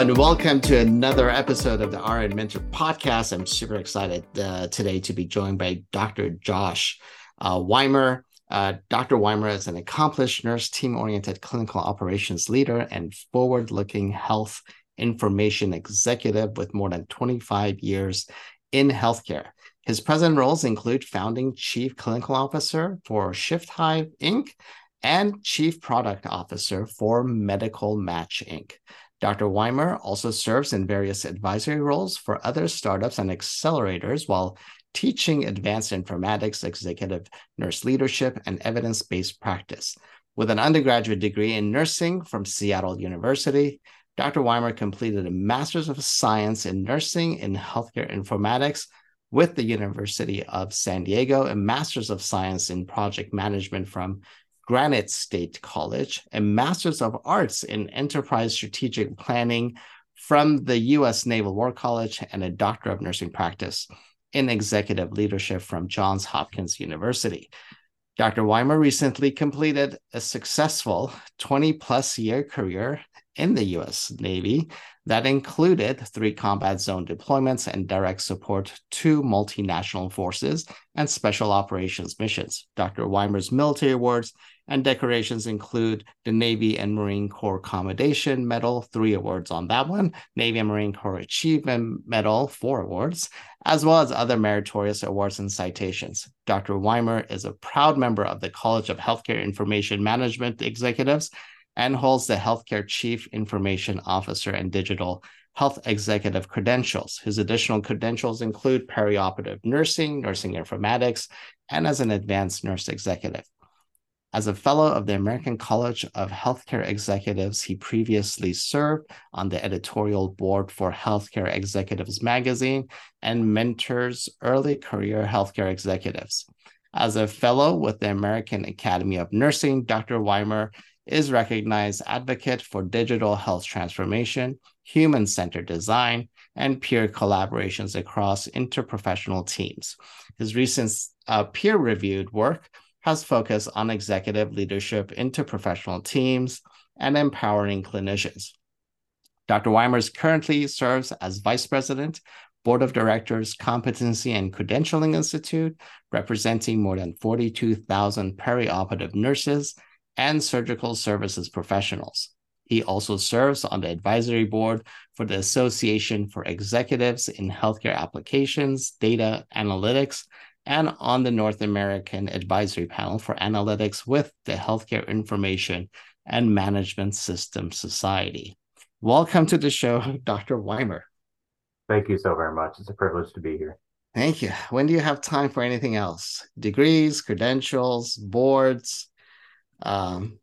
And welcome to another episode of the RN Mentor podcast. I'm super excited uh, today to be joined by Dr. Josh uh, Wymer. Uh, Dr. Wymer is an accomplished nurse, team oriented clinical operations leader, and forward looking health information executive with more than 25 years in healthcare. His present roles include founding chief clinical officer for Shift Hive Inc. and chief product officer for Medical Match Inc. Dr. Wymer also serves in various advisory roles for other startups and accelerators while teaching advanced informatics, executive nurse leadership, and evidence based practice. With an undergraduate degree in nursing from Seattle University, Dr. Wymer completed a Master's of Science in Nursing in Healthcare Informatics with the University of San Diego, a Master's of Science in Project Management from Granite State College, a Master's of Arts in Enterprise Strategic Planning from the U.S. Naval War College, and a Doctor of Nursing Practice in Executive Leadership from Johns Hopkins University. Dr. Wymer recently completed a successful 20 plus year career in the US Navy that included three combat zone deployments and direct support to multinational forces and special operations missions. Dr. Wymer's military awards and decorations include the Navy and Marine Corps Commendation Medal, three awards on that one, Navy and Marine Corps Achievement Medal, four awards, as well as other meritorious awards and citations. Dr. Wymer is a proud member of the College of Healthcare Information Management Executives and holds the Healthcare Chief Information Officer and Digital Health Executive credentials. His additional credentials include perioperative nursing, nursing informatics, and as an advanced nurse executive. As a fellow of the American College of Healthcare Executives, he previously served on the editorial board for Healthcare Executives magazine and mentors early career healthcare executives. As a fellow with the American Academy of Nursing, Dr. Wymer is recognized advocate for digital health transformation, human-centered design, and peer collaborations across interprofessional teams. His recent uh, peer-reviewed work has focused on executive leadership into professional teams and empowering clinicians. Dr. Wymers currently serves as Vice President, Board of Directors, Competency and Credentialing Institute, representing more than 42,000 perioperative nurses and surgical services professionals. He also serves on the advisory board for the Association for Executives in Healthcare Applications, Data Analytics, and on the North American Advisory Panel for Analytics with the Healthcare Information and Management System Society. Welcome to the show, Dr. Wymer. Thank you so very much. It's a privilege to be here. Thank you. When do you have time for anything else? Degrees, credentials, boards? Um,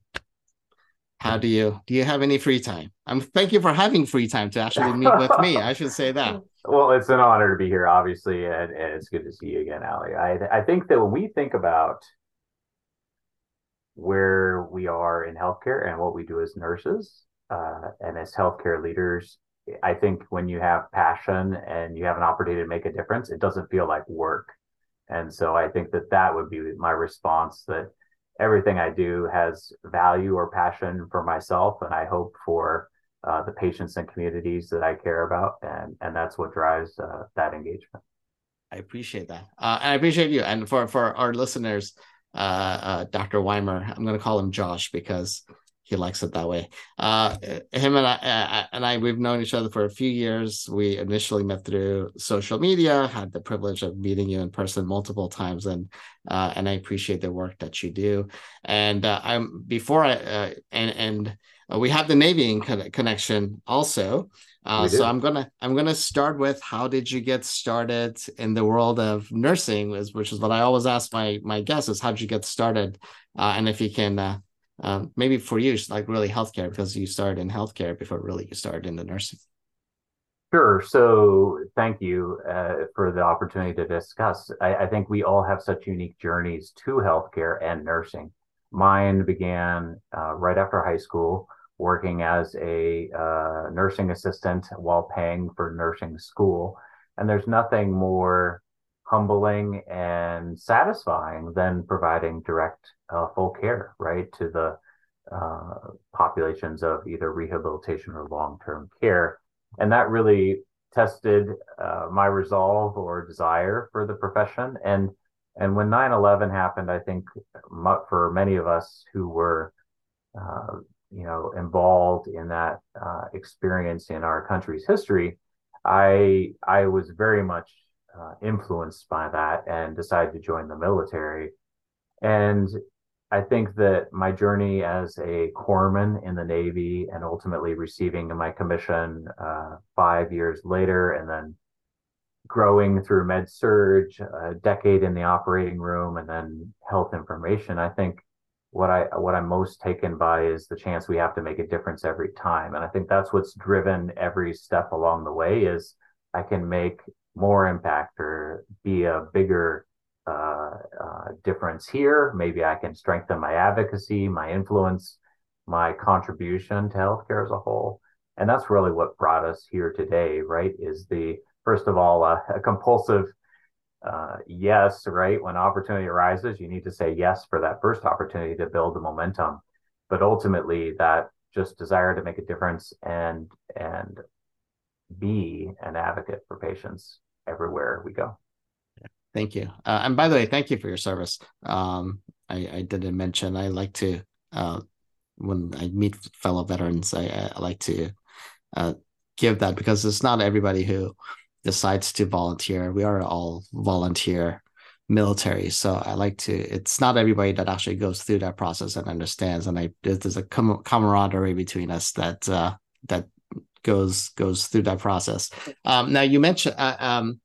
how do you do you have any free time? I'm thank you for having free time to actually meet with me. I should say that. Well, it's an honor to be here, obviously, and, and it's good to see you again, Ali. I I think that when we think about where we are in healthcare and what we do as nurses uh, and as healthcare leaders, I think when you have passion and you have an opportunity to make a difference, it doesn't feel like work. And so I think that that would be my response that everything I do has value or passion for myself, and I hope for uh, the patients and communities that I care about, and and that's what drives uh, that engagement. I appreciate that, uh, and I appreciate you. And for for our listeners, uh, uh, Dr. Wymer, I'm going to call him Josh because he likes it that way. Uh, him and I and I we've known each other for a few years. We initially met through social media. Had the privilege of meeting you in person multiple times, and and I appreciate the work that you do. And I'm before I and and uh, we have the Navy connection also. Uh, so I'm gonna I'm gonna start with how did you get started in the world of nursing, which is what I always ask my my guests is how did you get started, uh, and if you can uh, um, maybe for you it's like really healthcare because you started in healthcare before really you started in the nursing. Sure. So thank you uh, for the opportunity to discuss. I, I think we all have such unique journeys to healthcare and nursing. Mine began uh, right after high school working as a uh, nursing assistant while paying for nursing school. And there's nothing more humbling and satisfying than providing direct uh, full care, right, to the uh, populations of either rehabilitation or long term care. And that really tested uh, my resolve or desire for the profession. And and when 9/11 happened, I think for many of us who were uh, you know involved in that uh, experience in our country's history, I I was very much uh, influenced by that and decided to join the military. And I think that my journey as a corpsman in the Navy and ultimately receiving my commission uh, five years later, and then growing through med surg, a decade in the operating room, and then health information. I think what I what I'm most taken by is the chance we have to make a difference every time, and I think that's what's driven every step along the way. Is I can make more impact or be a bigger uh, uh, difference here. Maybe I can strengthen my advocacy, my influence, my contribution to healthcare as a whole, and that's really what brought us here today. Right? Is the first of all uh, a compulsive uh, yes, right? When opportunity arises, you need to say yes for that first opportunity to build the momentum. But ultimately, that just desire to make a difference and and be an advocate for patients everywhere we go. Thank you. Uh, and by the way, thank you for your service. Um, I, I didn't mention I like to uh, when I meet fellow veterans, I, I like to uh, give that because it's not everybody who decides to volunteer. We are all volunteer military, so I like to. It's not everybody that actually goes through that process and understands, and I there's a camaraderie between us that uh, that goes goes through that process. Um, now you mentioned. Uh, um,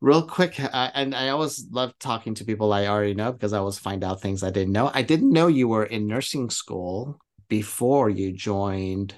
real quick uh, and i always love talking to people i already know because i always find out things i didn't know i didn't know you were in nursing school before you joined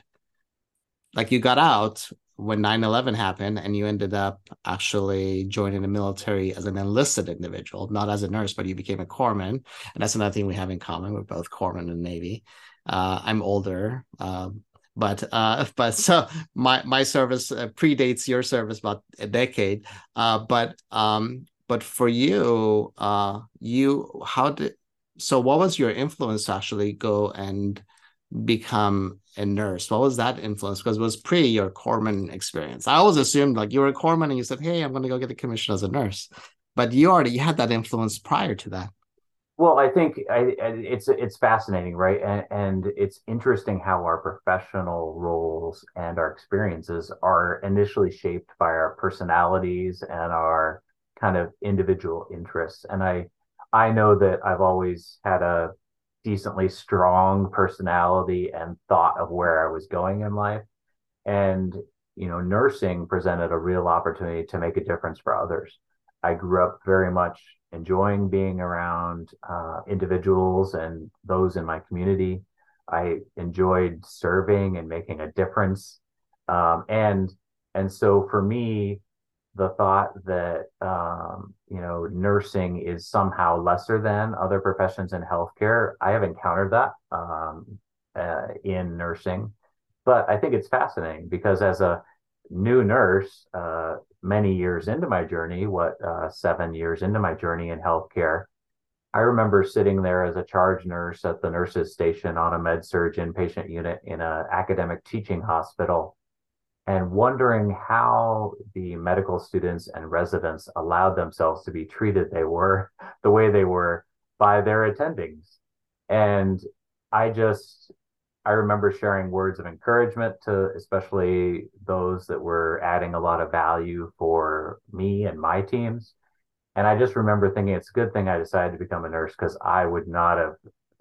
like you got out when 9-11 happened and you ended up actually joining the military as an enlisted individual not as a nurse but you became a corpsman. And that's another thing we have in common. We're both corpsmen and navy. Uh, i'm older um, but uh, but so my my service uh, predates your service about a decade. Uh, but um but for you uh you how did so what was your influence to actually go and become a nurse? What was that influence? Because it was pre your corpsman experience. I always assumed like you were a corpsman and you said, "Hey, I'm going to go get a commission as a nurse," but you already had that influence prior to that. Well, I think I, it's it's fascinating, right? And, and it's interesting how our professional roles and our experiences are initially shaped by our personalities and our kind of individual interests. And I I know that I've always had a decently strong personality and thought of where I was going in life. And, you know, nursing presented a real opportunity to make a difference for others. I grew up very much enjoying being around uh, individuals and those in my community. I enjoyed serving and making a difference. Um, and and so for me, the thought that um, you know nursing is somehow lesser than other professions in healthcare. I have encountered that um, uh, in nursing, but I think it's fascinating because as a new nurse, uh, many years into my journey, what uh, seven years into my journey in healthcare, I remember sitting there as a charge nurse at the nurses station on a med surg inpatient unit in an academic teaching hospital and wondering how the medical students and residents allowed themselves to be treated they were the way they were by their attendings and i just I remember sharing words of encouragement to especially those that were adding a lot of value for me and my teams. And I just remember thinking it's a good thing I decided to become a nurse because I would not have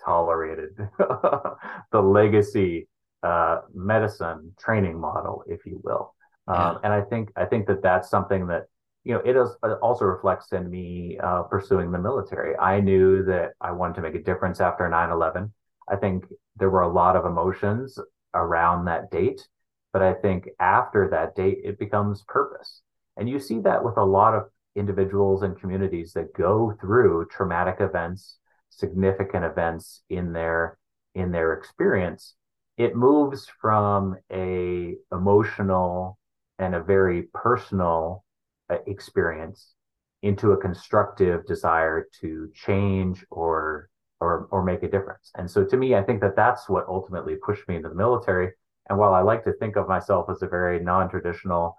tolerated the legacy uh, medicine training model, if you will. Yeah. Um, and I think I think that that's something that you know it, is, it also reflects in me uh, pursuing the military. I knew that I wanted to make a difference after 9/11. I think there were a lot of emotions around that date, but I think after that date it becomes purpose. And you see that with a lot of individuals and communities that go through traumatic events, significant events in their in their experience it moves from a emotional and a very personal uh, experience into a constructive desire to change or or or make a difference. And so to me, I think that that's what ultimately pushed me into the military. And while I like to think of myself as a very non-traditional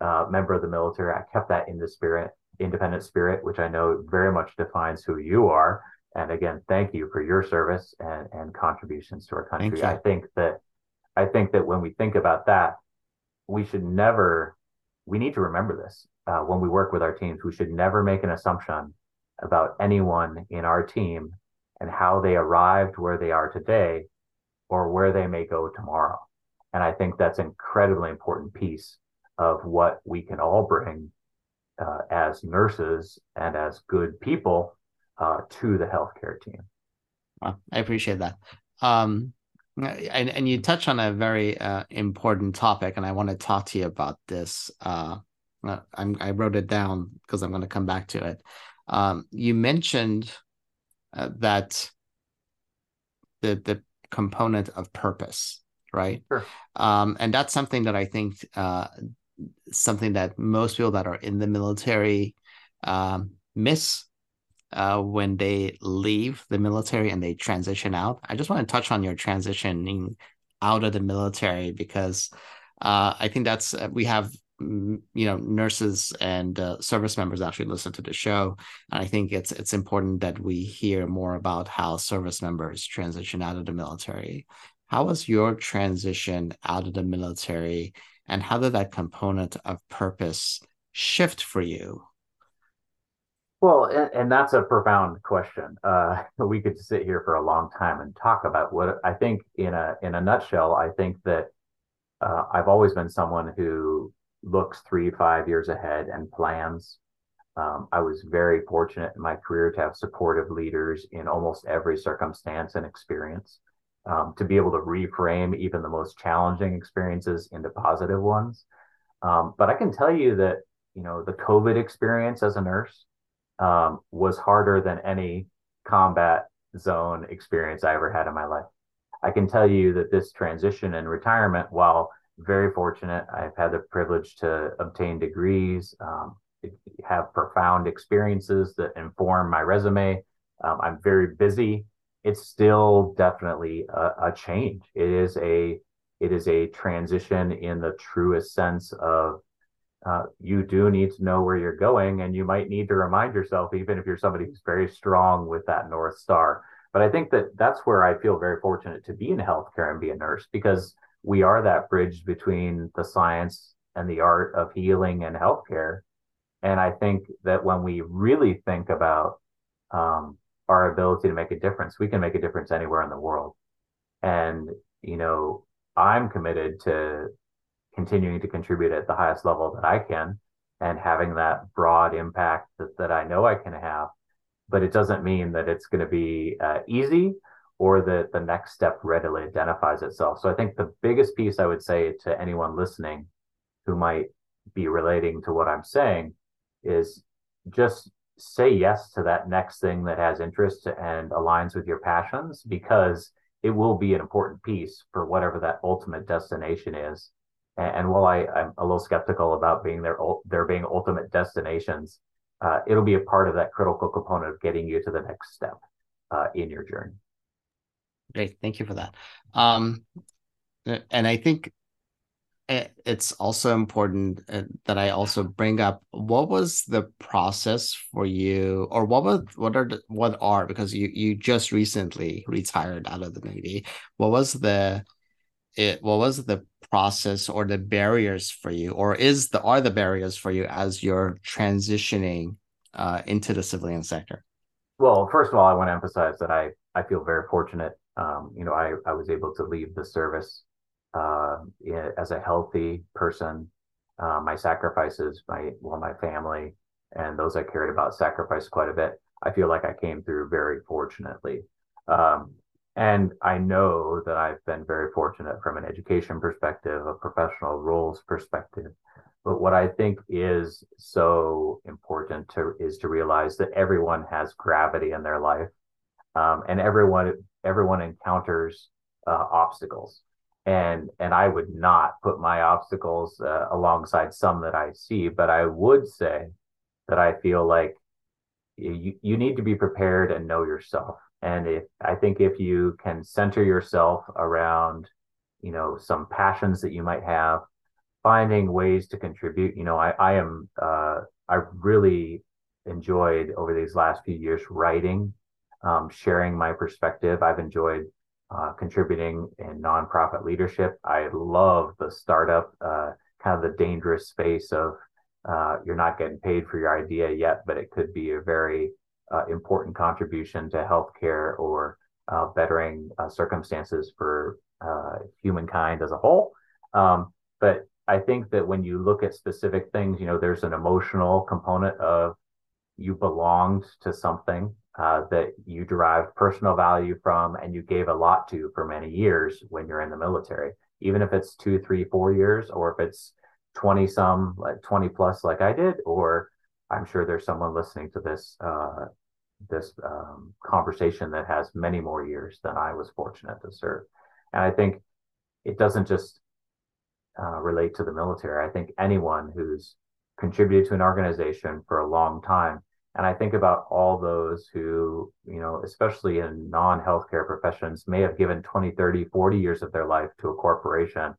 uh, member of the military, I kept that in the spirit, independent spirit, which I know very much defines who you are. And again, thank you for your service and, and contributions to our country. I think that I think that when we think about that, we should never, we need to remember this uh, when we work with our teams. We should never make an assumption about anyone in our team and how they arrived where they are today or where they may go tomorrow. And I think that's an incredibly important piece of what we can all bring uh, as nurses and as good people uh, to the healthcare team. Well, I appreciate that. Um, and, and you touch on a very uh, important topic, and I want to talk to you about this. Uh, i wrote it down because I'm going to come back to it. Um, you mentioned uh, that the the component of purpose, right? Sure. Um, and that's something that I think uh, something that most people that are in the military um, miss uh, when they leave the military and they transition out. I just want to touch on your transitioning out of the military because uh, I think that's uh, we have mm, you know nurses and uh, service members actually listen to the show. And i think it's it's important that we hear more about how service members transition out of the military. How was your transition out of the military and how did that component of purpose shift for you well, and, and, that's a profound question. Uh, we could sit here for a long time and talk about what I think in a in a nutshell. I think that uh, I've always been someone who looks three, five years ahead and plans. Um, I was very fortunate in my career to have supportive leaders in almost every circumstance and experience. Um, to be able to reframe even the most challenging experiences into positive ones. Um, but I can tell you that you know the COVID experience as a nurse um, was harder than any combat zone experience I ever had in my life. I can tell you that this transition and retirement, while very fortunate, I've had the privilege to obtain degrees, um, have profound experiences that inform my resume. Um, I'm very busy. It's still definitely a, a change. It is a it is a transition in the truest sense of uh, you do need to know where you're going and you might need to remind yourself even if you're somebody who's very strong with that north star. But i think that that's where i feel very fortunate to be in healthcare and be a nurse because we are that bridge between the science and the art of healing and healthcare. And i think that when we really think about um, our ability to make a difference we can make a difference anywhere in the world. And you know i'm committed to continuing to contribute at the highest level that I can and having that broad impact that, that I know I can have. But it doesn't mean that it's going to be uh, easy or that the next step readily identifies itself. So I think the biggest piece I would say to anyone listening who might be relating to what I'm saying is just say yes to that next thing that has interest and aligns with your passions because it will be an important piece for whatever that ultimate destination is and, and while I, I'm a little skeptical about being their there being ultimate destinations, uh, it'll be a part of that critical component of getting you to the next step uh, in your journey. Great, thank you for that. Um, and I think it's also important uh, that I also bring up what was the process for you, or what was what are the, what are because you you just recently retired out of the Navy. What was the it what was the process or the barriers for you, or is the are the barriers for you as you're transitioning uh, into the civilian sector? Well, first of all, I want to emphasize that I I feel very fortunate. Um, you know, I I was able to leave the service uh, as a healthy person. Uh, my sacrifices, my well, my family and those I cared about sacrificed quite a bit. I feel like I came through very fortunately. Um, and I know that I've been very fortunate from an education perspective, a professional roles perspective. But what I think is so important to is to realize that everyone has gravity in their life, um, and everyone everyone encounters uh, obstacles and and I would not put my obstacles uh, alongside some that I see, but I would say that I feel like you you need to be prepared and know yourself. And if I think if you can center yourself around, you know, some passions that you might have, finding ways to contribute. You know, I I am uh, I really enjoyed over these last few years writing, um, sharing my perspective. I've enjoyed uh, contributing in nonprofit leadership. I love the startup, uh, kind of the dangerous space of uh, you're not getting paid for your idea yet, but it could be a very uh, important contribution to healthcare or uh, bettering uh, circumstances for humankind as a whole. Um, but I think that when you look at specific things, you know, there's an emotional component of you belonged to something uh, that you derived personal value from and you gave a lot to for many years when you're in the military, even if it's two, three, four years, or if it's 20 some, like 20 plus, like I did, or I'm sure there's someone listening to this uh, this um, conversation that has many more years than I was fortunate to serve. And I think it doesn't just uh, relate to the military. I think anyone who's contributed to an organization for a long time and I think about all those who, you know, especially in non healthcare professions, may have given 20, 30, 40 years of their life to a corporation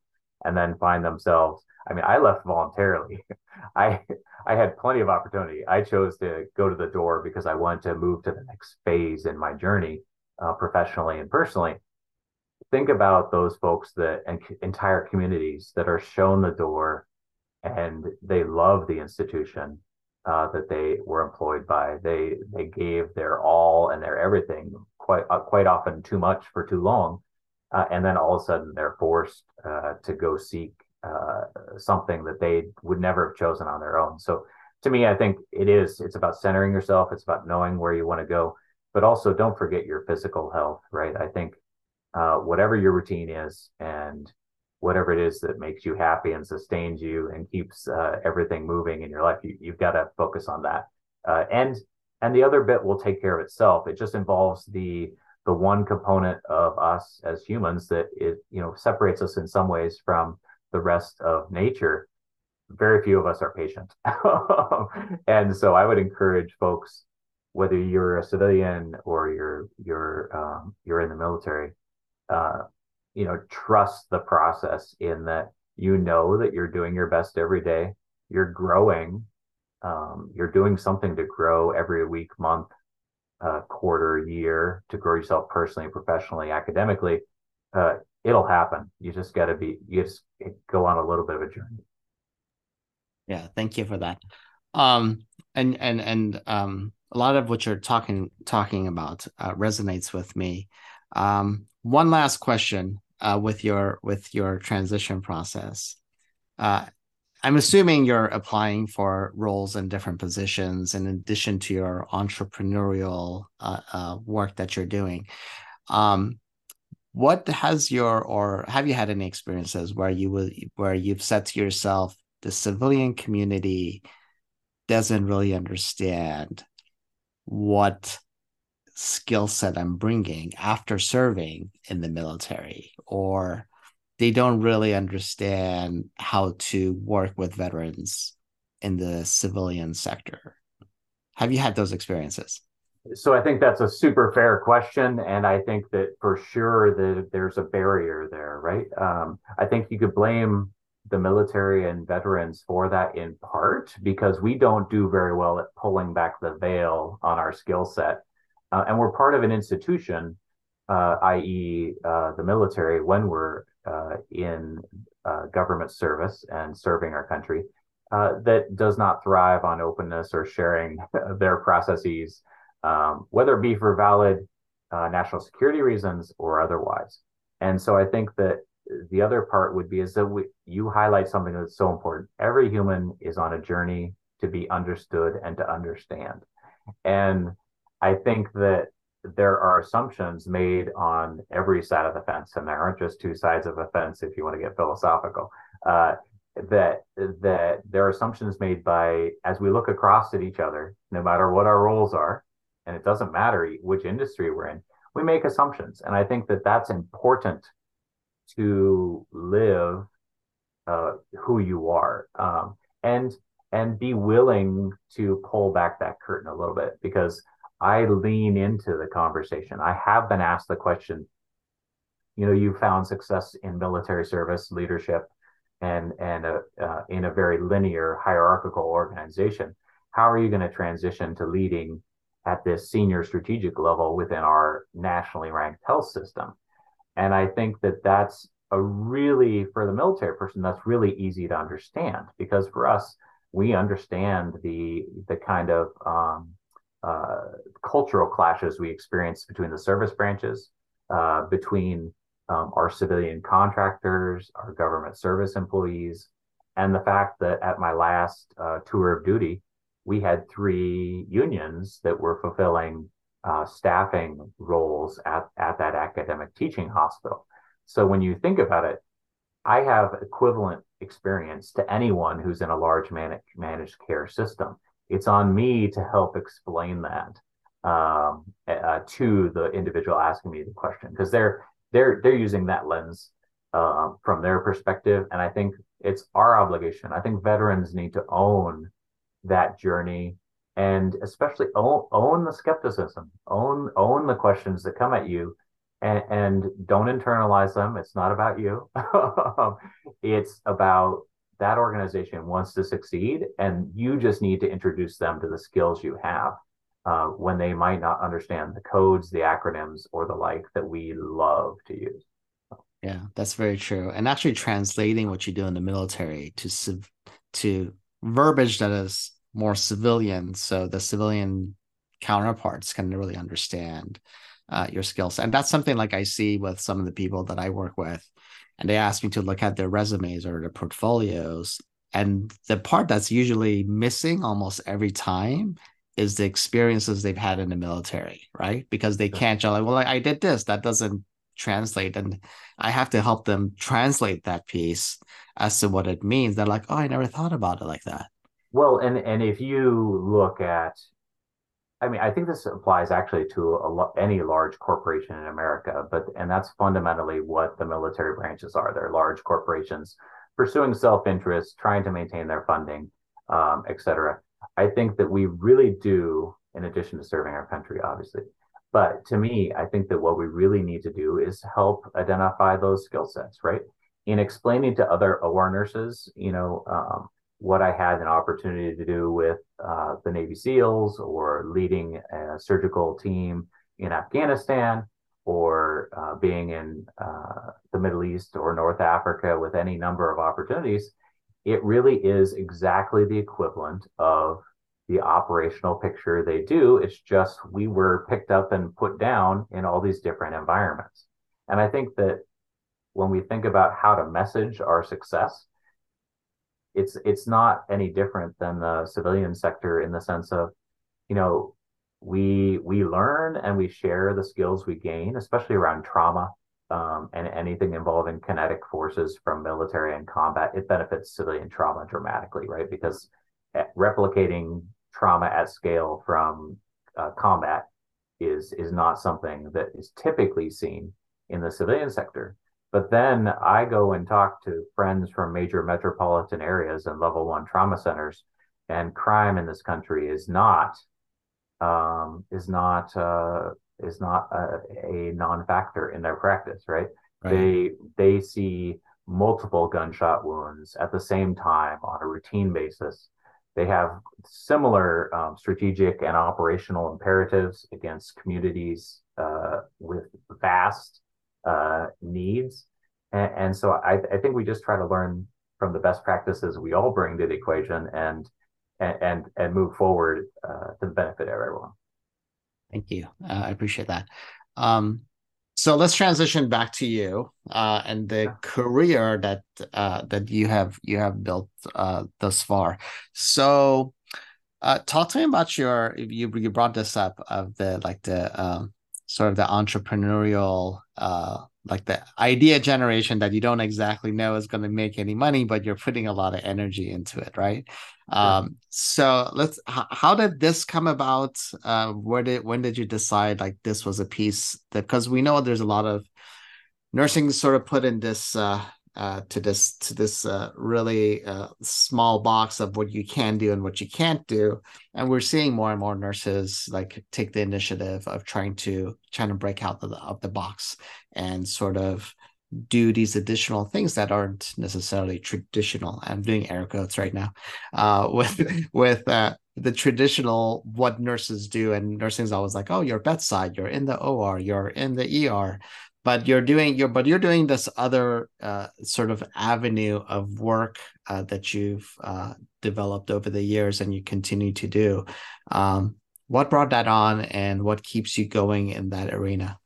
and then find themselves. I mean, I left voluntarily. I I had plenty of opportunity. I chose to go to the door because I wanted to move to the next phase in my journey, uh, professionally and personally. Think about those folks that and entire communities that are shown the door and they love the institution uh, that they were employed by. They they gave their all and their everything, quite uh, quite often too much for too long, uh, and then all of a sudden they're forced uh, to go seek uh, something that they would never have chosen on their own. So to me, I think it is. It's about centering yourself. It's about knowing where you want to go, but also don't forget your physical health. Right. I think uh, whatever your routine is and whatever it is that makes you happy and sustains you and keeps uh, everything moving in your life. You, have got to focus on that. Uh, and and the other bit will take care of itself. It just involves the the one component of us as humans that it you know separates us in some ways from the rest of nature. Very few of us are patient, and so I would encourage folks, whether you're a civilian or you're you're um, you're in the military, uh, you know trust the process in that you know that you're doing your best every day. You're growing. Um, you're doing something to grow every week month uh, quarter year to grow yourself personally professionally academically uh, it'll happen. You just got to be you just go on a little bit of a journey. Yeah thank you for that. Um and and and um a lot of what you're talking talking about uh, resonates with me. Um one last question uh, with your with your transition process. Uh, I'm assuming you're applying for roles in different positions in addition to your entrepreneurial uh, uh, work that you're doing. Um, what has your or have you had any experiences where you will where you've said to yourself the civilian community doesn't really understand what skill set I'm bringing after serving in the military, or they don't really understand how to work with veterans in the civilian sector. Have you had those experiences? So I think that's a super fair question, and I think that for sure that there's a barrier there, right? Um, I think you could blame the military and veterans for that in part because we don't do very well at pulling back the veil on our skill set. Uh, and we're part of an institution, uh, i.e., uh, the military, when we're uh, in uh, government service and serving our country, uh, that does not thrive on openness or sharing their processes, um, whether it be for valid national security reasons or otherwise. And so I think that the other part would be is that we, you highlight something that's so important. Every human is on a journey to be understood and to understand. And I think that there are assumptions made on every side of the fence, and there aren't just two sides of a fence if you want to get philosophical. Uh, that that there are assumptions made by as we look across at each other, no matter what our roles are, and it doesn't matter which industry we're in, we make assumptions, and I think that that's important to live uh, who you are um, and and be willing to pull back that curtain a little bit because I lean into the conversation. I have been asked the question, you know, you found success in military service leadership and and a, uh, in a very linear hierarchical organization. How are you going to transition to leading at this senior strategic level within our nationally ranked health system? And I think that that's a really, for the military person, that's really easy to understand because for us, we understand the the kind of um, uh, cultural clashes we experience between the service branches, uh, between um, our civilian contractors, our government service employees, and the fact that at my last uh, tour of duty, we had three unions that were fulfilling uh, staffing roles at, at that academic teaching hospital. So when you think about it, I have equivalent experience to anyone who's in a large managed managed care system. It's on me to help explain that um, uh, to the individual asking me the question because they're they're they're using that lens uh, from their perspective, and I think it's our obligation. I think veterans need to own that journey and especially own, own the skepticism, own own the questions that come at you and, and don't internalize them. It's not about you. it's about that organization wants to succeed, and you just need to introduce them to the skills you have uh, when they might not understand the codes, the acronyms, or the like that we love to use. Yeah, that's very true. And actually translating what you do in the military to to verbiage that is more civilian, so the civilian counterparts can really understand uh, your skills. And that's something like I see with some of the people that I work with, and they ask me to look at their resumes or their portfolios. And the part that's usually missing almost every time is the experiences they've had in the military, right? Because they can't just like, well, I did this, that doesn't translate. And I have to help them translate that piece as to what it means. They're like, oh, I never thought about it like that. Well, and and if you look at I mean, I think this applies actually to any large corporation in America, but and that's fundamentally what the military branches are. They're large corporations pursuing self-interest, trying to maintain their funding, um, et cetera. I think that we really do, in addition to serving our country, obviously. But to me, I think that what we really need to do is help identify those skill sets, right? In explaining to other OR nurses, you know, um, what I had an opportunity to do with uh, the Navy SEALs or leading a surgical team in Afghanistan or uh, being in uh, the Middle East or North Africa with any number of opportunities, it really is exactly the equivalent of the operational picture they do. It's just we were picked up and put down in all these different environments. And I think that when we think about how to message our success, it's it's not any different than the civilian sector in the sense of you know we we learn and we share the skills we gain especially around trauma um, and anything involving kinetic forces from military and combat it benefits civilian trauma dramatically right? Because replicating trauma at scale from uh, combat is is not something that is typically seen in the civilian sector but then I go and talk to friends from major metropolitan areas and level one trauma centers, and crime in this country is not um, is not uh, is not a, a non-factor in their practice, right? right? They they see multiple gunshot wounds at the same time on a routine basis. They have similar um, strategic and operational imperatives against communities uh, with vast uh, needs. And, and so I, I, think we just try to learn from the best practices we all bring to the equation and and and, move forward uh, to the benefit of everyone. Thank you. Uh, I appreciate that. Um, so let's transition back to you uh, and the yeah. career that uh, that you have you have built uh, thus far. So, uh, talk to me about your you you brought this up of the like the um, sort of the entrepreneurial uh, like the idea generation that you don't exactly know is going to make any money, but you're putting a lot of energy into it, right? Um, so let's. H- how did this come about? Uh, where did when did you decide like this was a piece that because we know there's a lot of nursing sort of put in this uh, uh, to this to this uh, really uh, small box of what you can do and what you can't do. And we're seeing more and more nurses like take the initiative of trying to trying to break out of the, of the box and sort of do these additional things that aren't necessarily traditional. I'm doing air quotes right now uh, with with uh, the traditional what nurses do. And nursing is always like oh you're bedside you're in the or you're in the er but you're doing your but you're doing this other uh, sort of avenue of work uh, that you've uh, developed over the years and you continue to do. Um, what brought that on and what keeps you going in that arena?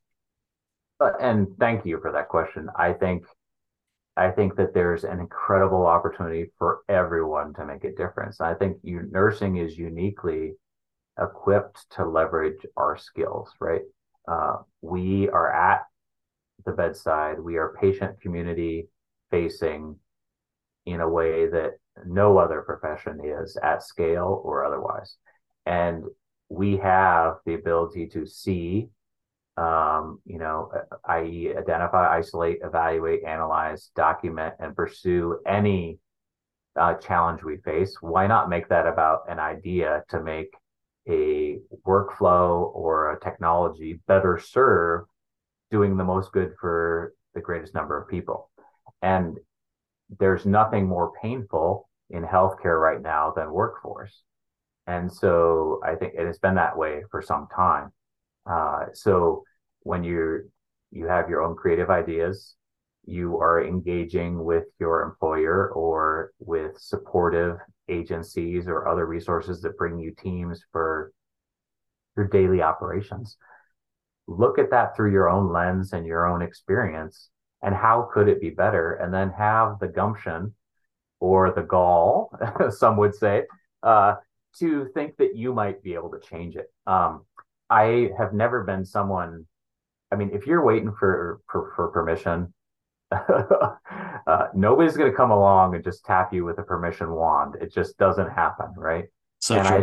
Uh, and thank you for that question. I think i think that there's an incredible opportunity for everyone to make a difference. I think you, nursing is uniquely equipped to leverage our skills right? Uh, we are at the bedside. We are patient community facing in a way that no other profession is at scale or otherwise. And we have the ability to see, um, you know, i.e., identify, isolate, evaluate, analyze, document, and pursue any uh, challenge we face. Why not make that about an idea to make a workflow or a technology better serve doing the most good for the greatest number of people. And there's nothing more painful in healthcare right now than workforce. And so I think it has been that way for some time. Uh, so when you you have your own creative ideas, you are engaging with your employer or with supportive agencies or other resources that bring you teams for your daily operations look at that through your own lens and your own experience and how could it be better? And then have the gumption or the gall some would say uh, to think that you might be able to change it. Um, i have never been someone i mean if you're waiting for for, for permission uh, nobody's going to come along and just tap you with a permission wand. It just doesn't happen right? So and true.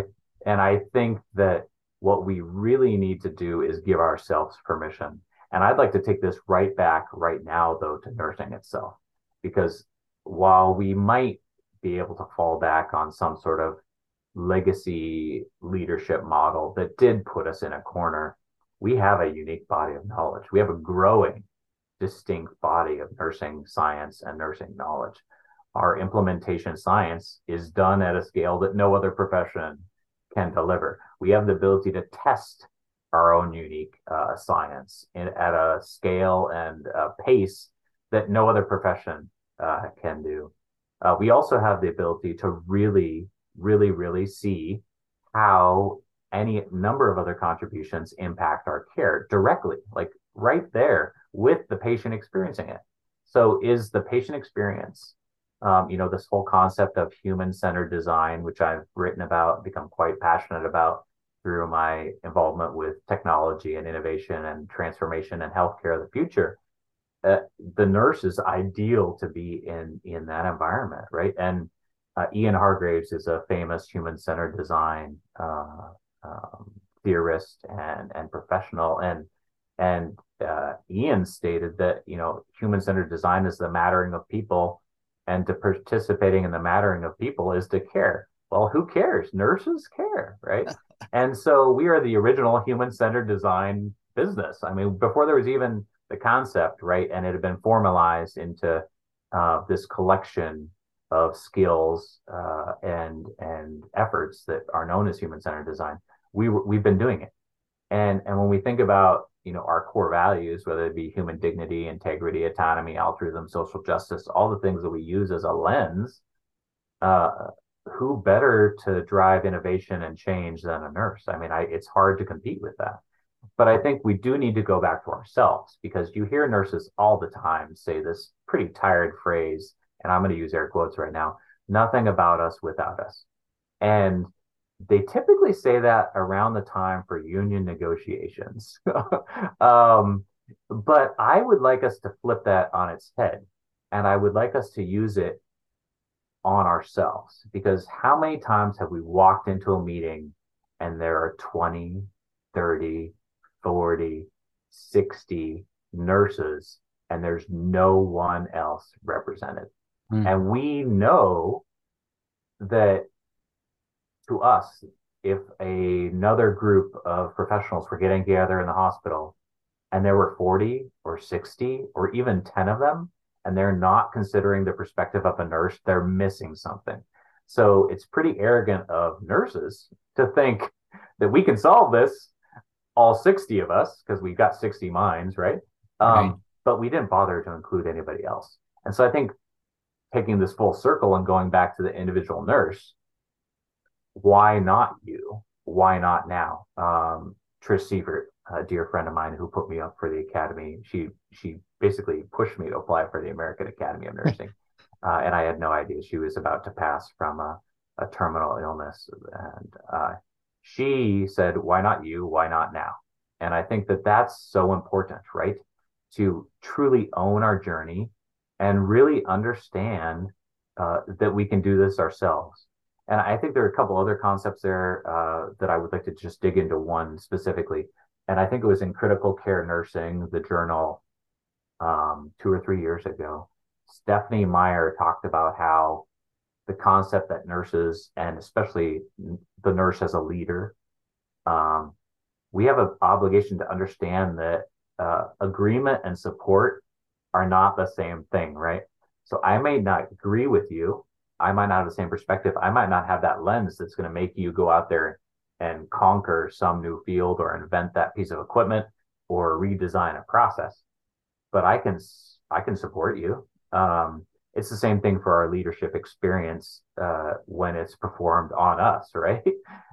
i and i think that what we really need to do is give ourselves permission. And I'd like to take this right back right now, though, to nursing itself, because while we might be able to fall back on some sort of legacy leadership model that did put us in a corner, we have a unique body of knowledge. We have a growing, distinct body of nursing science and nursing knowledge. Our implementation science is done at a scale that no other profession can deliver. We have the ability to test our own unique uh, science in, at a scale and a pace that no other profession uh, can do. Uh, we also have the ability to really, really, really see how any number of other contributions impact our care directly, like right there with the patient experiencing it. So, is the patient experience um, you know, this whole concept of human centered design, which I've written about, become quite passionate about through my involvement with technology and innovation and transformation and healthcare of the future. Uh, the nurse is ideal to be in in that environment, right? And uh, Ian Hargraves is a famous human centered design uh, um, theorist and and professional, and and uh, Ian stated that you know human centered design is the mattering of people and to participating in the mattering of people is to care. Well, who cares? Nurses care, right? and so we are the original human centered design business. I mean, before there was even the concept, right? And it had been formalized into uh, this collection of skills uh, and and efforts that are known as human centered design. We we've been doing it, and and when we think about you know our core values, whether it be human dignity, integrity, autonomy, altruism, social justice, all the things that we use as a lens, uh, who better to drive innovation and change than a nurse? I mean, I, it's hard to compete with that. But I think we do need to go back to ourselves because you hear nurses all the time say this pretty tired phrase, and I'm going to use air quotes right now nothing about us without us. And they typically say that around the time for union negotiations. um, but I would like us to flip that on its head. And I would like us to use it on ourselves because how many times have we walked into a meeting and there are 20, 30, 40, 60 nurses and there's no one else represented. Mm. And we know that to us, if a, another group of professionals were getting together in the hospital and there were 40 or 60 or even 10 of them, and they're not considering the perspective of a nurse, they're missing something. So it's pretty arrogant of nurses to think that we can solve this, all 60 of us, because we've got 60 minds, right? Um, right? But we didn't bother to include anybody else. And so I think taking this full circle and going back to the individual nurse, why not you? Why not now? Um, Trish Sievert, a dear friend of mine who put me up for the academy, she she basically pushed me to apply for the American Academy of Nursing, uh, and I had no idea she was about to pass from a, a terminal illness, and uh, she said, "Why not you? Why not now?" And I think that that's so important, right? To truly own our journey and really understand uh, that we can do this ourselves. And I think there are a couple other concepts there uh, that I would like to just dig into one specifically. And I think it was in Critical Care Nursing, the journal, um, two or three years ago. Stephanie Meyer talked about how the concept that nurses, and especially the nurse as a leader, um, we have an obligation to understand that uh, agreement and support are not the same thing, right? So I may not agree with you. I might not have the same perspective. I might not have that lens that's going to make you go out there and conquer some new field or invent that piece of equipment or redesign a process. But I can I can support you. Um, it's the same thing for our leadership experience uh, when it's performed on us, right?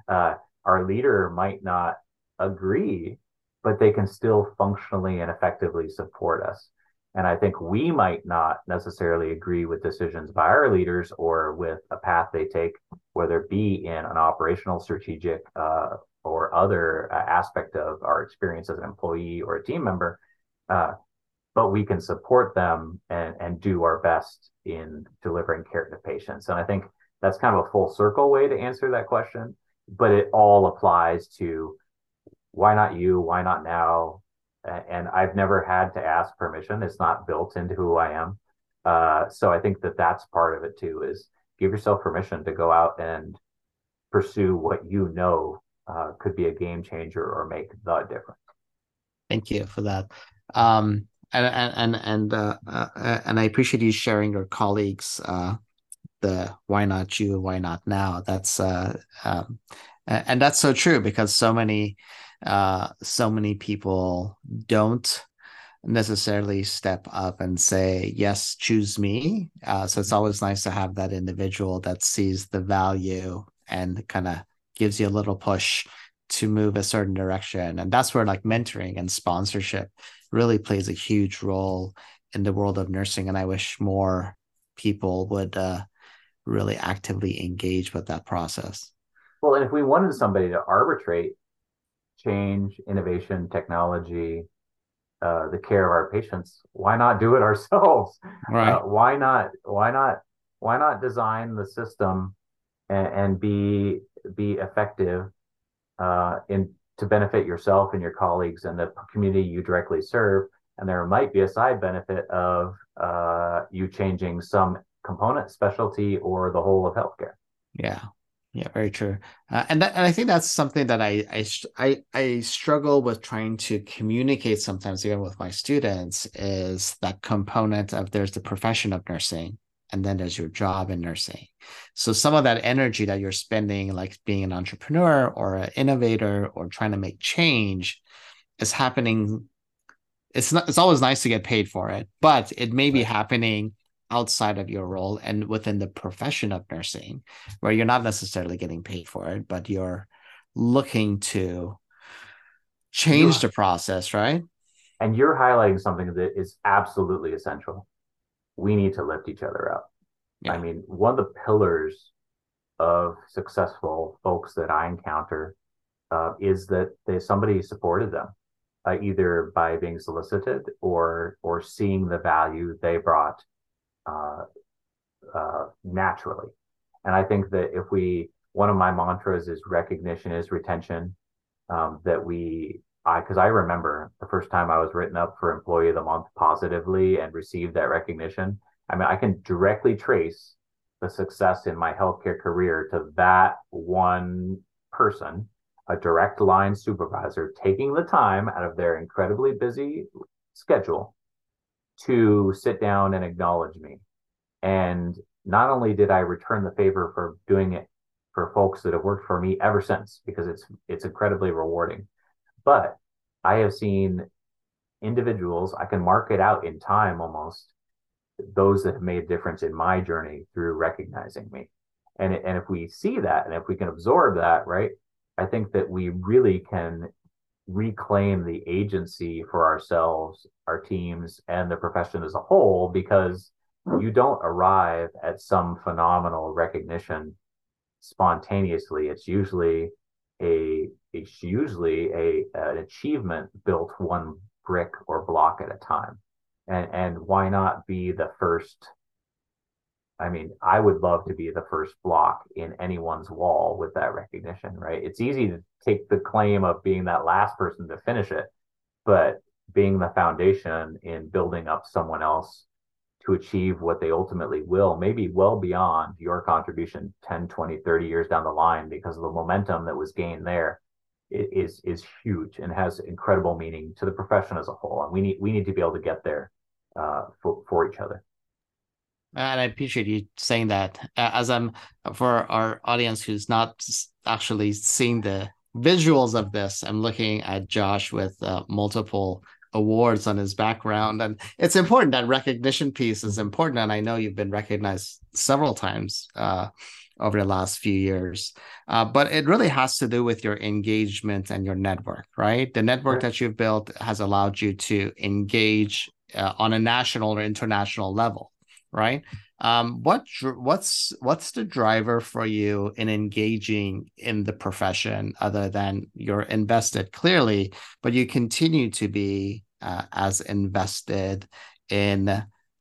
Uh, our leader might not agree, but they can still functionally and effectively support us. And I think we might not necessarily agree with decisions by our leaders or with a path they take, whether it be in an operational, strategic, uh, or other uh, aspect of our experience as an employee or a team member. Uh, but we can support them and, and do our best in delivering care to patients. And I think that's kind of a full circle way to answer that question, but it all applies to why not you? Why not now? And I've never had to ask permission. It's not built into who I am. Uh, so I think that that's part of it too. Is give yourself permission to go out and pursue what you know uh, could be a game changer or make the difference. Thank you for that. Um, and and and uh, uh, and I appreciate you sharing your colleagues uh, the why not you, why not now. That's uh, um, and that's so true because so many uh, so many people don't necessarily step up and say yes choose me. Uh, so it's always nice to have that individual that sees the value and kind of gives you a little push to move a certain direction. And that's where like mentoring and sponsorship really plays a huge role in the world of nursing and i wish more people would uh, really actively engage with that process. Well and if we wanted somebody to arbitrate change, innovation, technology, uh, the care of our patients, why not do it ourselves? Right. Uh, why not? Why not? Why not design the system and, and be be effective uh, in to benefit yourself and your colleagues and the community you directly serve? And there might be a side benefit of uh, you changing some component, specialty, or the whole of healthcare. Yeah, Yeah, very true. Uh, and that, and I think that's something that I, I I I struggle with trying to communicate sometimes even with my students is that component of there's the profession of nursing and then there's your job in nursing. So some of that energy that you're spending like being an entrepreneur or an innovator or trying to make change is happening it's not it's always nice to get paid for it, but it may be happening outside of your role and within the profession of nursing where you're not necessarily getting paid for it but you're looking to change yeah. the process right and you're highlighting something that is absolutely essential we need to lift each other up yeah. i mean one of the pillars of successful folks that i encounter uh, is that they somebody supported them uh, either by being solicited or or seeing the value they brought uh, uh, naturally. And I think that if we, one of my mantras is recognition is retention. Um, that we, I, because I remember the first time I was written up for Employee of the Month positively and received that recognition. I mean, I can directly trace the success in my healthcare career to that one person, a direct line supervisor, taking the time out of their incredibly busy schedule to sit down and acknowledge me. And not only did I return the favor for doing it for folks that have worked for me ever since, because it's it's incredibly rewarding, but I have seen individuals, I can mark it out in time almost, those that have made a difference in my journey through recognizing me. And, and if we see that and if we can absorb that, right, I think that we really can reclaim the agency for ourselves, our teams, and the profession as a whole because you don't arrive at some phenomenal recognition spontaneously. It's usually a it's usually a an achievement built one brick or block at a time. And and why not be the first I mean, I would love to be the first block in anyone's wall with that recognition, right? It's easy to take the claim of being that last person to finish it, but being the foundation in building up someone else to achieve what they ultimately will, maybe well beyond your contribution 10, 20, 30 years down the line because of the momentum that was gained there is is huge and has incredible meaning to the profession as a whole. And we need we need to be able to get there uh, for, for each other and I appreciate you saying that. As I'm for our audience who's not actually seeing the visuals of this, I'm looking at Josh with uh, multiple awards on his background, and it's important. That recognition piece is important, and I know you've been recognized several times uh, over the last few years. Uh, but it really has to do with your engagement and your network, right? The network that you've built has allowed you to engage uh, on a national or international level right? Um, what what's what's the driver for you in engaging in the profession other than you're invested clearly, but you continue to be uh, as invested in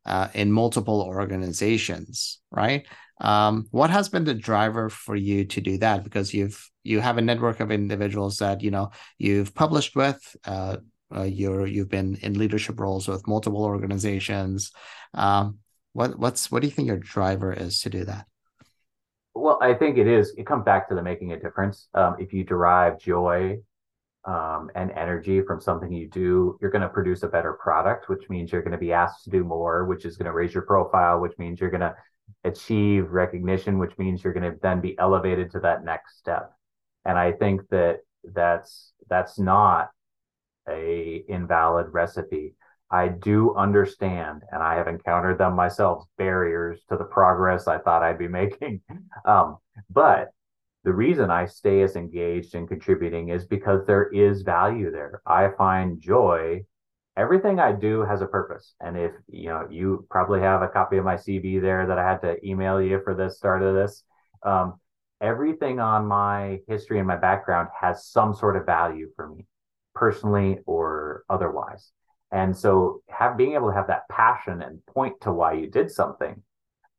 uh, in multiple organizations, right? Um, what has been the driver for you to do that? Because you've you have a network of individuals that you know you've published with. Uh, uh, you're you've been in leadership roles with multiple organizations. Um, what what's what do you think your driver is to do that? Well, I think it is. It comes back to the making a difference. Um, if you derive joy um, and energy from something you do, you're going to produce a better product, which means you're going to be asked to do more, which is going to raise your profile, which means you're going to achieve recognition, which means you're going to then be elevated to that next step. And I think that that's that's not a invalid recipe. I do understand, and I have encountered them myself, barriers to the progress I thought I'd be making. Um, but the reason I stay as engaged and contributing is because there is value there. I find joy. Everything I do has a purpose. And if you know, you probably have a copy of my CV there that I had to email you for the start of this. Um, everything on my history and my background has some sort of value for me, personally or otherwise. And so have being able to have that passion and point to why you did something.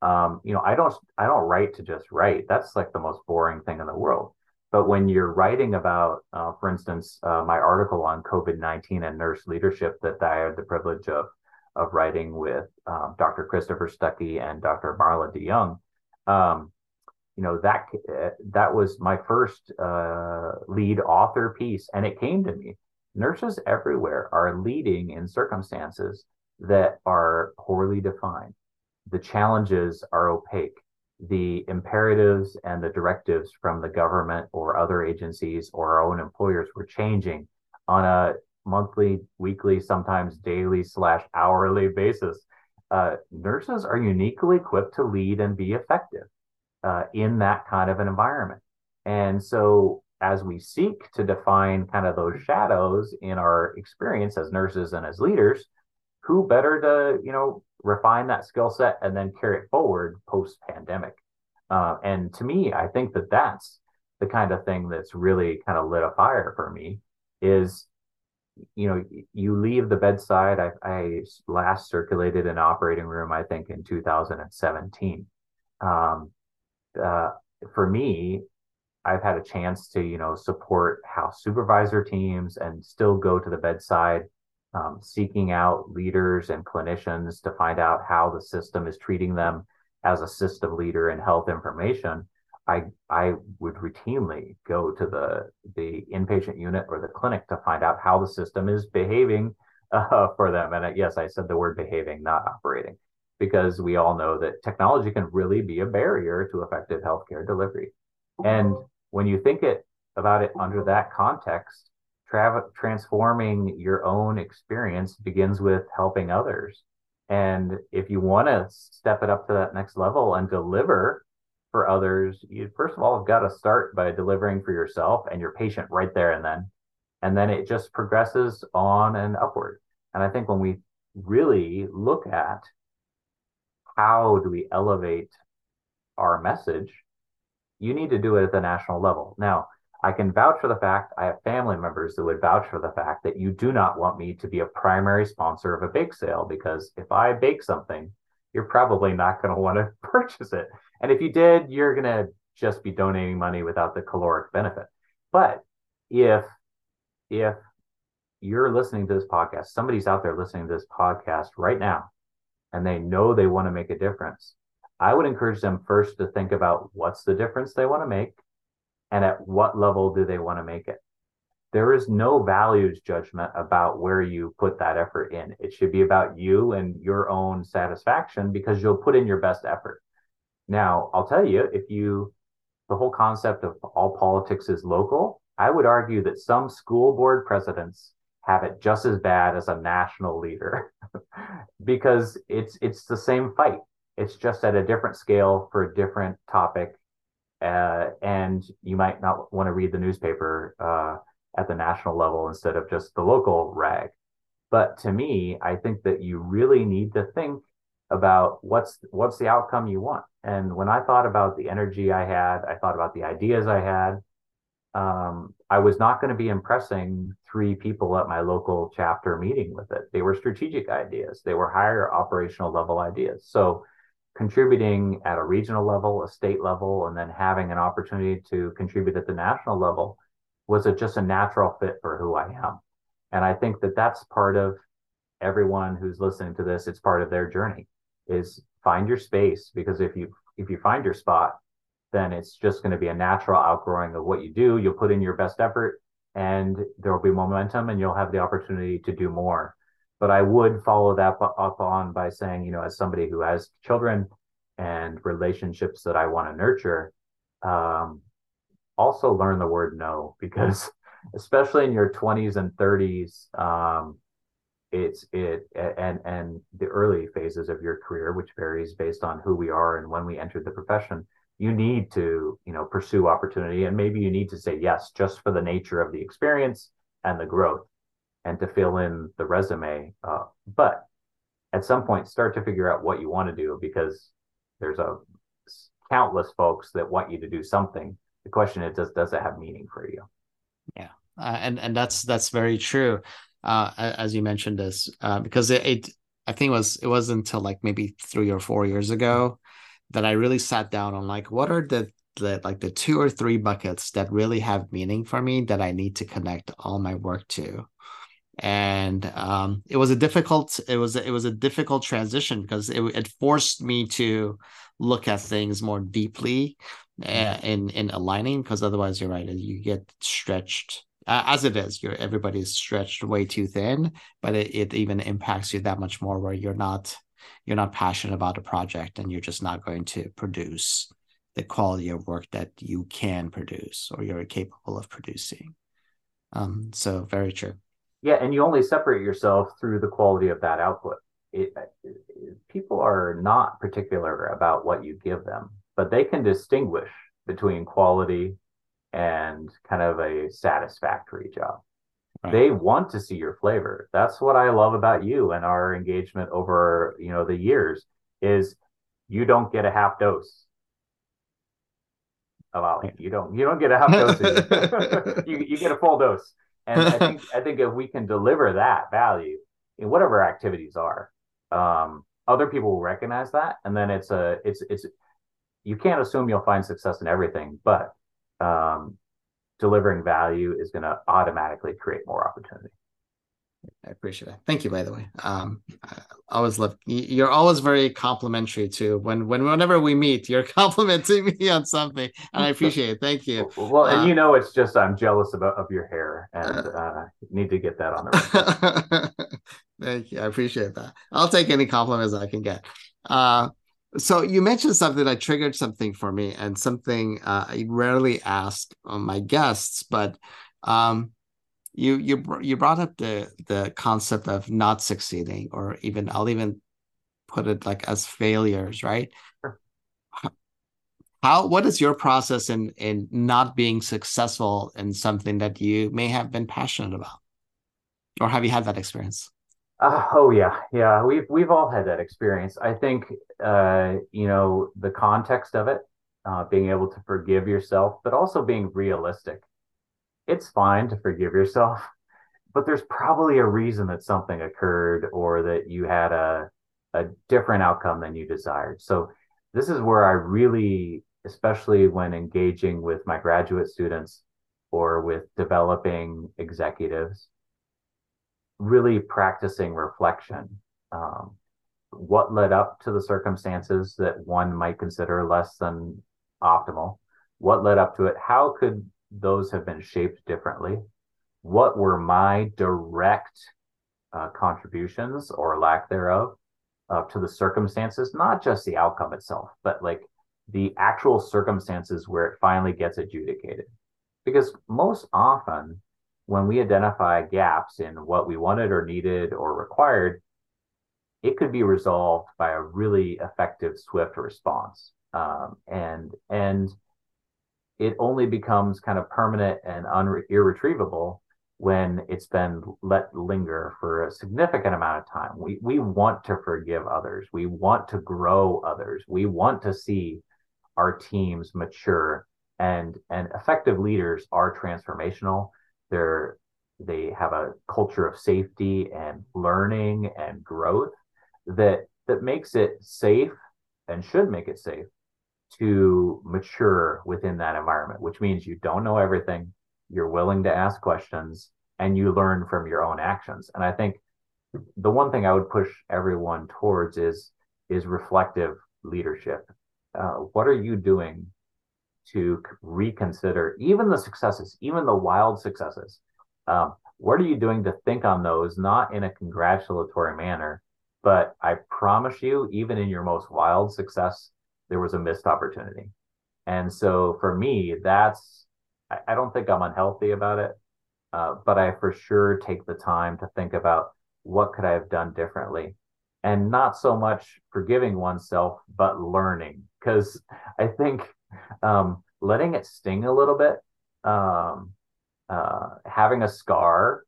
Um, you know, I don't I don't write to just write. That's like the most boring thing in the world. But when you're writing about, uh, for instance, uh, my article on COVID nineteen and nurse leadership that I had the privilege of of writing with um, Dr. Christopher Stucky and Dr. Marla De Jong, um, you know that uh, that was my first uh, lead author piece, and it came to me. Nurses everywhere are leading in circumstances that are poorly defined. The challenges are opaque. The imperatives and the directives from the government or other agencies or our own employers were changing on a monthly, weekly, sometimes daily slash hourly basis. Uh, nurses are uniquely equipped to lead and be effective uh, in that kind of an environment. And so, as we seek to define kind of those shadows in our experience as nurses and as leaders, who better to you know refine that skill set and then carry it forward post pandemic? Uh, and to me, I think that that's the kind of thing that's really kind of lit a fire for me. Is you know you leave the bedside. I, I last circulated an operating room, I think, in 2017. Um, uh, for me, I've had a chance to, you know, support house supervisor teams and still go to the bedside, um, seeking out leaders and clinicians to find out how the system is treating them as a system leader in health information. I I would routinely go to the the inpatient unit or the clinic to find out how the system is behaving uh, for them. And yes, I said the word behaving, not operating because we all know that technology can really be a barrier to effective healthcare delivery. And when you think it about it under that context, tra- transforming your own experience begins with helping others. And if you want to step it up to that next level and deliver for others, you first of all have got to start by delivering for yourself and your patient right there and then. And then it just progresses on and upward. And I think when we really look at how do we elevate our message, you need to do it at the national level. Now, I can vouch for the fact I have family members that would vouch for the fact that you do not want me to be a primary sponsor of a bake sale because if I bake something, you're probably not going to want to purchase it. And if you did, you're going to just be donating money without the caloric benefit. But if if you're listening to this podcast, somebody's out there listening to this podcast right now and they know they want to make a difference, I would encourage them first to think about what's the difference they want to make and at what level do they want to make it. There is no values judgment about where you put that effort in. It should be about you and your own satisfaction because you'll put in your best effort. Now, I'll tell you, if you, the whole concept of all politics is local, I would argue that some school board presidents have it just as bad as a national leader because it's it's the same fight it's just at a different scale for a different topic uh, and you might not want to read the newspaper uh, at the national level instead of just the local rag but to me i think that you really need to think about what's what's the outcome you want and when i thought about the energy i had i thought about the ideas i had um, I was not going to be impressing three people at my local chapter meeting with it. They were strategic ideas, they were higher operational level ideas. So, contributing at a regional level, a state level, and then having an opportunity to contribute at the national level was a, just a natural fit for who I am. And I think that that's part of everyone who's listening to this. It's part of their journey is find your space because if you if you find your spot, then it's just going to be a natural outgrowing of what you do. You'll put in your best effort and there will be momentum and you'll have the opportunity to do more. But I would follow that up on by saying, you know, as somebody who has children and relationships that I want to nurture, um, also learn the word no because especially in your 20s and 30s um, it's it and and the early phases of your career which varies based on who we are and when we entered the profession you need to you know pursue opportunity and maybe you need to say yes just for the nature of the experience and the growth and to fill in the resume uh, but at some point start to figure out what you want to do because there's a countless folks that want you to do something. The question is does does it have meaning for you? Yeah. Uh, and and that's that's very true uh, as you mentioned this uh, because it, it i think it was it wasn't until like maybe three or four years ago that I really sat down on like what are the the like the two or three buckets that really have meaning for me that I need to connect all my work to. And um, it was a difficult it was it was a difficult transition because it, it forced me to look at things more deeply uh, in in aligning because otherwise you're right you get stretched uh, as it is you're everybody's stretched way too thin but it, it even impacts you that much more where you're not you're not passionate about a project and you're just not going to produce the quality of work that you can produce or you're capable of producing. Um, so very true yeah, and you only separate yourself through the quality of that output. It, it, people are not particular about what you give them, but they can distinguish between quality and kind of a satisfactory job. Right. They want to see your flavor. That's what I love about you and our engagement over, you know, the years is you don't get a half dose of Ali. You don't you don't get a half dose. you, you get a full dose. And I think I think if we can deliver that value in whatever activities are, um, other people will recognize that, and then it's a it's it's you can't assume you'll find success in everything, but um, delivering value is going to automatically create more opportunity. I appreciate it. Thank you, by the way. Um, I always love you're always very complimentary too. When when whenever we meet, you're complimenting me on something, and I appreciate it. Thank you. Well, and uh, you know, it's just I'm jealous about of your hair, and uh, uh need to get that on the. Thank you. I appreciate that. I'll take any compliments I can get. Uh, so you mentioned something that triggered something for me, and something uh, I rarely ask my guests, but um, you you you brought up the the concept of not succeeding or even I'll even put it like as failures, right? Sure. How what is your process in in not being successful in something that you may have been passionate about? Or have you had that experience? Uh, oh yeah, yeah. We've we've all had that experience. I think uh, you know the context of it, uh, being able to forgive yourself, but also being realistic it's fine to forgive yourself, but there's probably a reason that something occurred or that you had a a different outcome than you desired. So this is where I really, especially when engaging with my graduate students or with developing executives, really practicing reflection. Um, what led up to the circumstances that one might consider less than optimal? What led up to it? How could those have been shaped differently? What were my direct uh, contributions or lack thereof uh, to the circumstances, not just the outcome itself, but like the actual circumstances where it finally gets adjudicated? Because most often, when we identify gaps in what we wanted or needed or required, it could be resolved by a really effective, swift response. Um, and and it only becomes kind of permanent and unre- irretrievable when it's been let linger for a significant amount of time. We we want to forgive others. We want to grow others. We want to see our teams mature and and effective leaders are transformational. They're they have a culture of safety and learning and growth that that makes it safe and should make it safe to mature within that environment, which means you don't know everything, you're willing to ask questions, and you learn from your own actions. And I think the one thing I would push everyone towards is is reflective leadership. Uh, what are you doing to reconsider even the successes, even the wild successes? Um, what are you doing to think on those, not in a congratulatory manner, but I promise you, even in your most wild success, there was a missed opportunity. And so for me, that's, I, I don't think I'm unhealthy about it, uh, but I for sure take the time to think about what could I have done differently and not so much forgiving oneself, but learning. Because I think um, letting it sting a little bit, um, uh, having a scar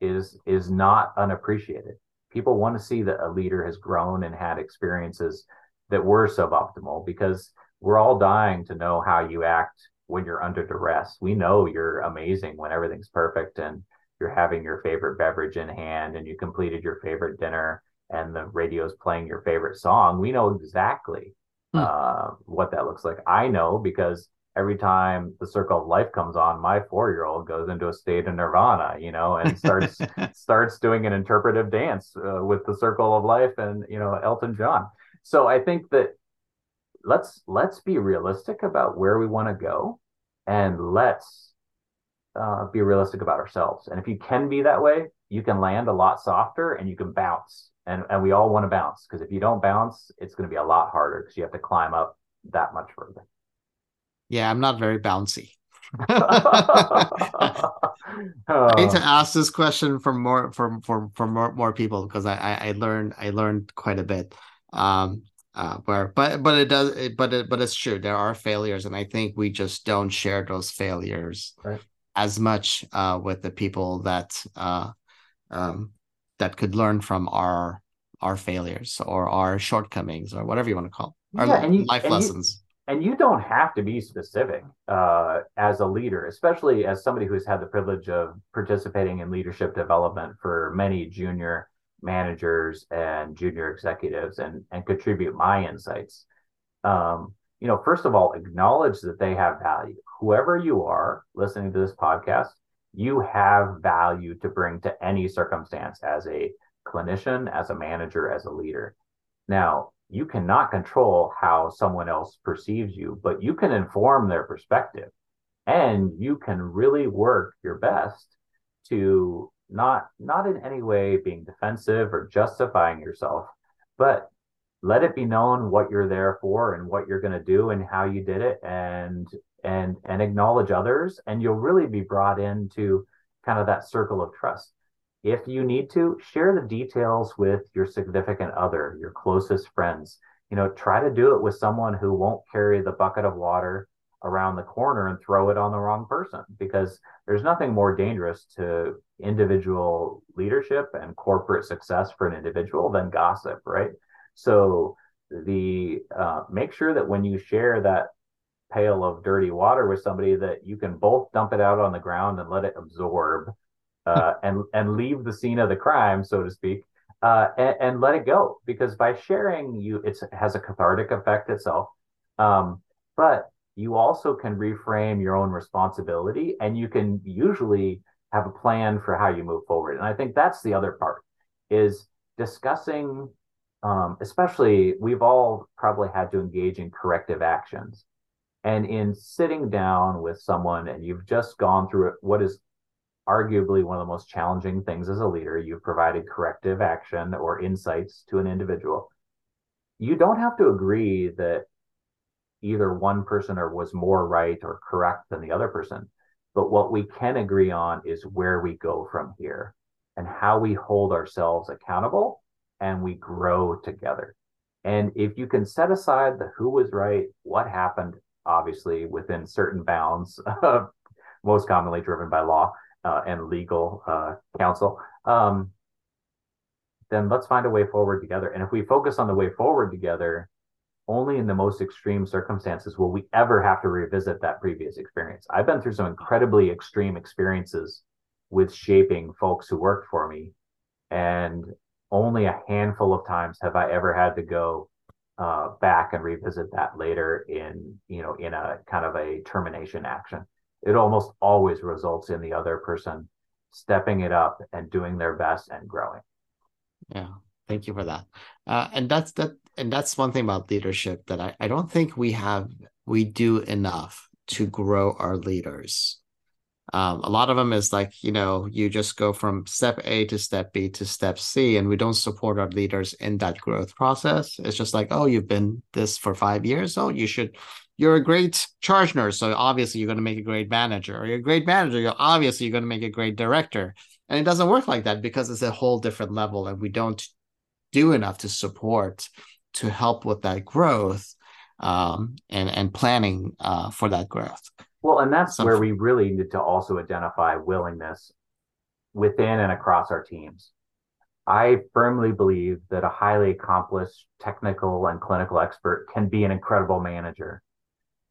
is is not unappreciated. People want to see that a leader has grown and had experiences that were suboptimal because we're all dying to know how you act when you're under duress. We know you're amazing when everything's perfect and you're having your favorite beverage in hand and you completed your favorite dinner and the radio's playing your favorite song. We know exactly hmm. uh, what that looks like. I know because every time the circle of life comes on, my four year old goes into a state of nirvana, you know, and starts starts doing an interpretive dance uh, with the circle of life and you know Elton John. So I think that let's let's be realistic about where we want to go, and let's uh, be realistic about ourselves. And if you can be that way, you can land a lot softer and you can bounce. And and we all want to bounce because if you don't bounce, it's going to be a lot harder because you have to climb up that much further. Yeah, I'm not very bouncy. I need to ask this question for more for for for more, more people because I, I, I learned I learned quite a bit. Um uh where but but it does it, but it but it's true there are failures and I think we just don't share those failures right. as much uh with the people that uh um that could learn from our our failures or our shortcomings or whatever you want to call our yeah, and you, life and lessons. You, and you don't have to be specific uh, as a leader, especially as somebody who's had the privilege of participating in leadership development for many junior managers and junior executives and, and contribute my insights. Um, you know, first of all, acknowledge that they have value. Whoever you are listening to this podcast, you have value to bring to any circumstance as a clinician, as a manager, as a leader. Now, you cannot control how someone else perceives you, but you can inform their perspective and you can really work your best to not not in any way being defensive or justifying yourself, but let it be known what you're there for and what you're going to do and how you did it and and and acknowledge others and you'll really be brought into kind of that circle of trust if you need to, share the details with your significant other, your closest friends. You know, try to do it with someone who won't carry the bucket of water around the corner and throw it on the wrong person because there's nothing more dangerous to individual leadership and corporate success for an individual than gossip, right? So the uh, make sure that when you share that pail of dirty water with somebody that you can both dump it out on the ground and let it absorb uh, and and leave the scene of the crime, so to speak, uh, and, and, let it go. Because by sharing, you it has a cathartic effect itself, um, but you also can reframe your own responsibility, and you can usually have a plan for how you move forward. And I think that's the other part is discussing. Um, especially, we've all probably had to engage in corrective actions. And in sitting down with someone and you've just gone through what is arguably one of the most challenging things as a leader. You've provided corrective action or insights to an individual. You don't have to agree that either one person or was more right or correct than the other person. But what we can agree on is where we go from here and how we hold ourselves accountable and we grow together. And if you can set aside the who was right, what happened, obviously within certain bounds, most commonly driven by law, uh, and legal uh, counsel, um, then let's find a way forward together. And if we focus on the way forward together, only in the most extreme circumstances will we ever have to revisit that previous experience. I've been through some incredibly extreme experiences with shaping folks who worked for me. And only a handful of times have I ever had to go uh, back and revisit that later in, you know, in a kind of a termination action it almost always results in the other person stepping it up and doing their best and growing. Yeah, thank you for that. Uh, and that's that, and that's one thing about leadership that I, I don't think we have we do enough to grow our leaders. Um, a lot of them is like you know you just go from step A to step B to step C, and we don't support our leaders in that growth process. It's just like oh you've been this for five years, oh you should you're a great charge nurse, so obviously you're going to make a great manager. Or you're a great manager, you're obviously you're going to make a great director. And it doesn't work like that because it's a whole different level, and we don't do enough to support to help with that growth um, and and planning uh, for that growth. Well, and that's Some, where we really need to also identify willingness within and across our teams. I firmly believe that a highly accomplished technical and clinical expert can be an incredible manager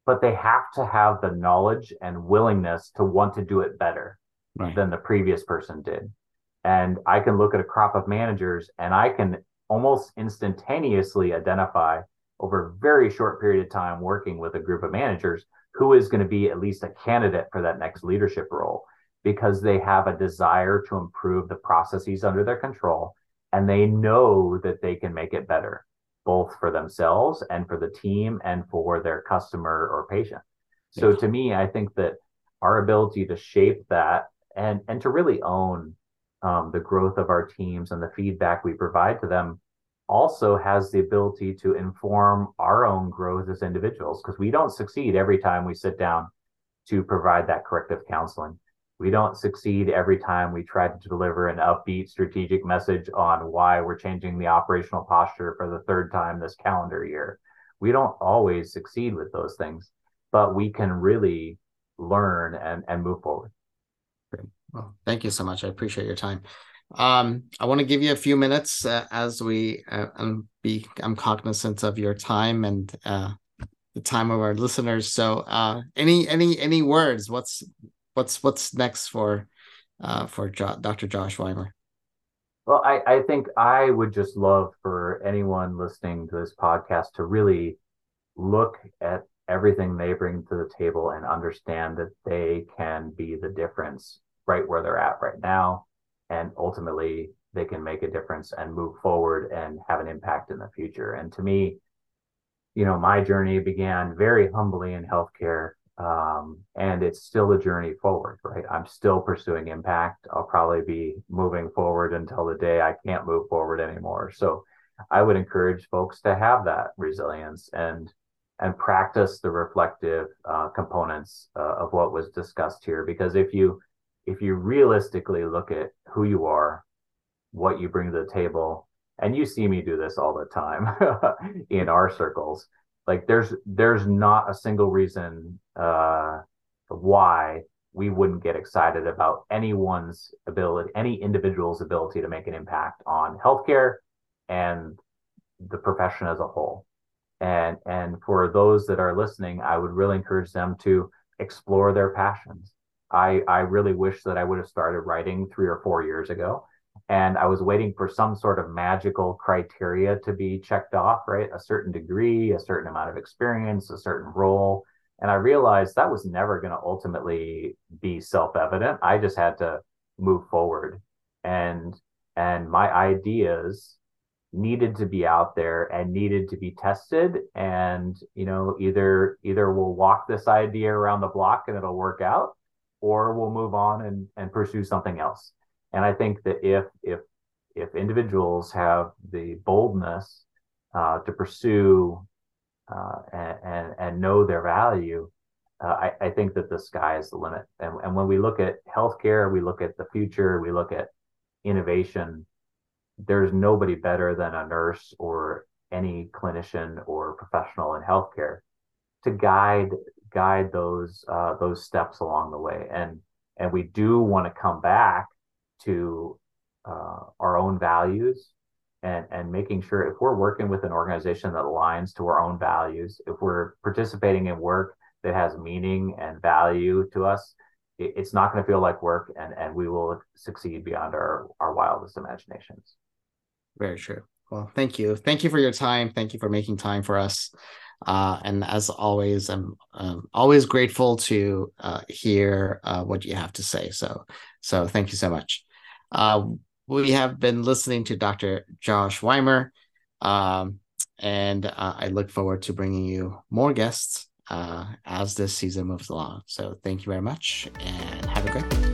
but they have to have the knowledge and willingness to want to do it better right. than the previous person did. And I can look at a crop of managers and I can almost instantaneously identify over a very short period of time working with a group of managers who is going to be at least a candidate for that next leadership role because they have a desire to improve the processes under their control and they know that they can make it better both for themselves and for the team and for their customer or patient. So to me i think that our ability to shape that and and to really own um, the growth of our teams and the feedback we provide to them also has the ability to inform our own growth as individuals because we don't succeed every time we sit down to provide that corrective counseling. We don't succeed every time we try to deliver an upbeat strategic message on why we're changing the operational posture for the third time this calendar year. We don't always succeed with those things, but we can really learn and, and move forward. Well, thank you so much. I appreciate your time. Um, I want to give you a few minutes uh, as we uh, um, be. I'm cognizant of your time and uh, the time of our listeners. So, uh, any any any words? What's what's what's next for uh, for jo- Dr. Josh Wymer? Well, I, I think I would just love for anyone listening to this podcast to really look at everything they bring to the table and understand that they can be the difference right where they're at right now and ultimately they can make a difference and move forward and have an impact in the future. And to me, you know, my journey began very humbly in healthcare. Um, and it's still a journey forward, right? I'm still pursuing impact. I'll probably be moving forward until the day I can't move forward anymore. So I would encourage folks to have that resilience and and practice the reflective uh, components uh, of what was discussed here. Because if you if you realistically look at who you are, what you bring to the table, and you see me do this all the time in our circles, like there's there's not a single reason uh, why we wouldn't get excited about anyone's ability, any individual's ability to make an impact on healthcare and the profession as a whole. And and for those that are listening, I would really encourage them to explore their passions I, I really wish that I would have started writing three or four years ago. And I was waiting for some sort of magical criteria to be checked off, right? A certain degree, a certain amount of experience, a certain role. And I realized that was never going to ultimately be self evident. I just had to move forward. And and my ideas needed to be out there and needed to be tested and you know either either we'll walk this idea around the block and it'll work out or we'll move on and, and pursue something else. And I think that if if if individuals have the boldness uh, to pursue uh, and, and, and know their value, uh, I, I think that the sky is the limit. And, and when we look at healthcare, we look at the future, we look at innovation. There's nobody better than a nurse or any clinician or professional in healthcare to guide guide those uh, those steps along the way. And and we do want to come back to uh, our own values and and making sure if we're working with an organization that aligns to our own values, if we're participating in work that has meaning and value to us, it, it's not going to feel like work, and and we will succeed beyond our our wildest imaginations. Very true. Well, thank you. Thank you for your time. Thank you for making time for us. Uh, and as always, I'm um, always grateful to uh, hear uh, what you have to say. So, so thank you so much. Uh, we have been listening to Dr. Josh Wymer, um, and uh, I look forward to bringing you more guests uh, as this season moves along. So, thank you very much, and have a great day.